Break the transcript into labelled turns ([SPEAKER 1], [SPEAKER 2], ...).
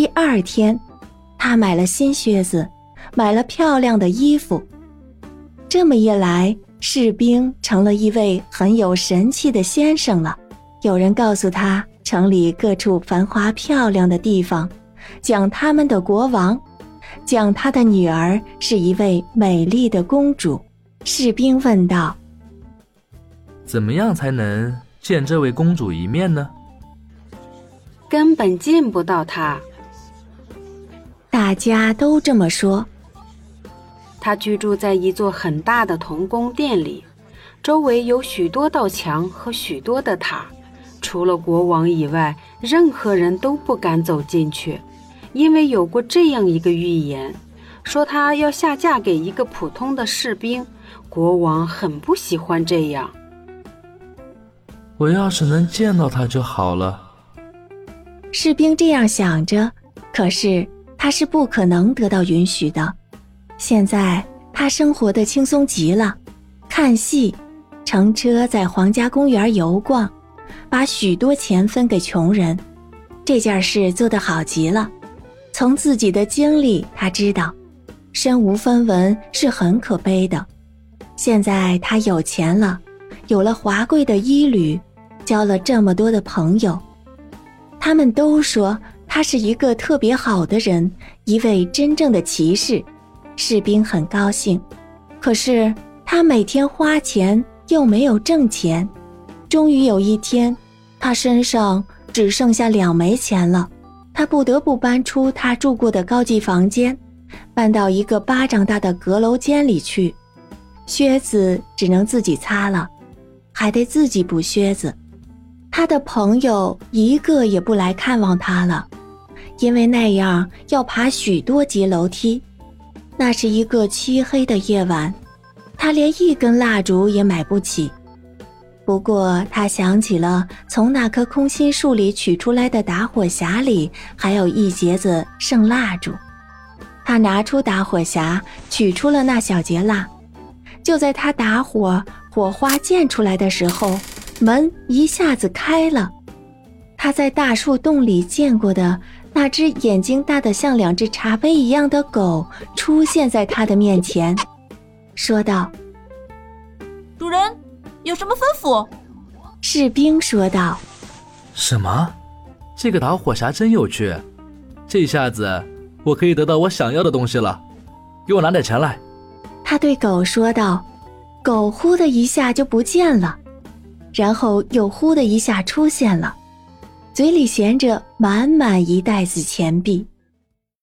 [SPEAKER 1] 第二天，他买了新靴子，买了漂亮的衣服。这么一来，士兵成了一位很有神气的先生了。有人告诉他城里各处繁华漂亮的地方，讲他们的国王，讲他的女儿是一位美丽的公主。士兵问道：“
[SPEAKER 2] 怎么样才能见这位公主一面呢？”
[SPEAKER 3] 根本见不到她。
[SPEAKER 1] 大家都这么说。
[SPEAKER 3] 他居住在一座很大的铜宫殿里，周围有许多道墙和许多的塔，除了国王以外，任何人都不敢走进去，因为有过这样一个预言，说他要下嫁给一个普通的士兵。国王很不喜欢这样。
[SPEAKER 2] 我要是能见到他就好了。
[SPEAKER 1] 士兵这样想着，可是他是不可能得到允许的。现在他生活的轻松极了，看戏，乘车在皇家公园游逛，把许多钱分给穷人，这件事做得好极了。从自己的经历，他知道，身无分文是很可悲的。现在他有钱了，有了华贵的衣履，交了这么多的朋友，他们都说他是一个特别好的人，一位真正的骑士。士兵很高兴，可是他每天花钱又没有挣钱，终于有一天，他身上只剩下两枚钱了，他不得不搬出他住过的高级房间，搬到一个巴掌大的阁楼间里去，靴子只能自己擦了，还得自己补靴子。他的朋友一个也不来看望他了，因为那样要爬许多级楼梯。那是一个漆黑的夜晚，他连一根蜡烛也买不起。不过他想起了从那棵空心树里取出来的打火匣里还有一截子剩蜡烛，他拿出打火匣，取出了那小截蜡。就在他打火，火花溅出来的时候，门一下子开了。他在大树洞里见过的。那只眼睛大的像两只茶杯一样的狗出现在他的面前，说道：“
[SPEAKER 4] 主人，有什么吩咐？”
[SPEAKER 1] 士兵说道：“
[SPEAKER 2] 什么？这个打火匣真有趣，这下子我可以得到我想要的东西了。给我拿点钱来。”
[SPEAKER 1] 他对狗说道。狗呼的一下就不见了，然后又呼的一下出现了。嘴里衔着满满一袋子钱币。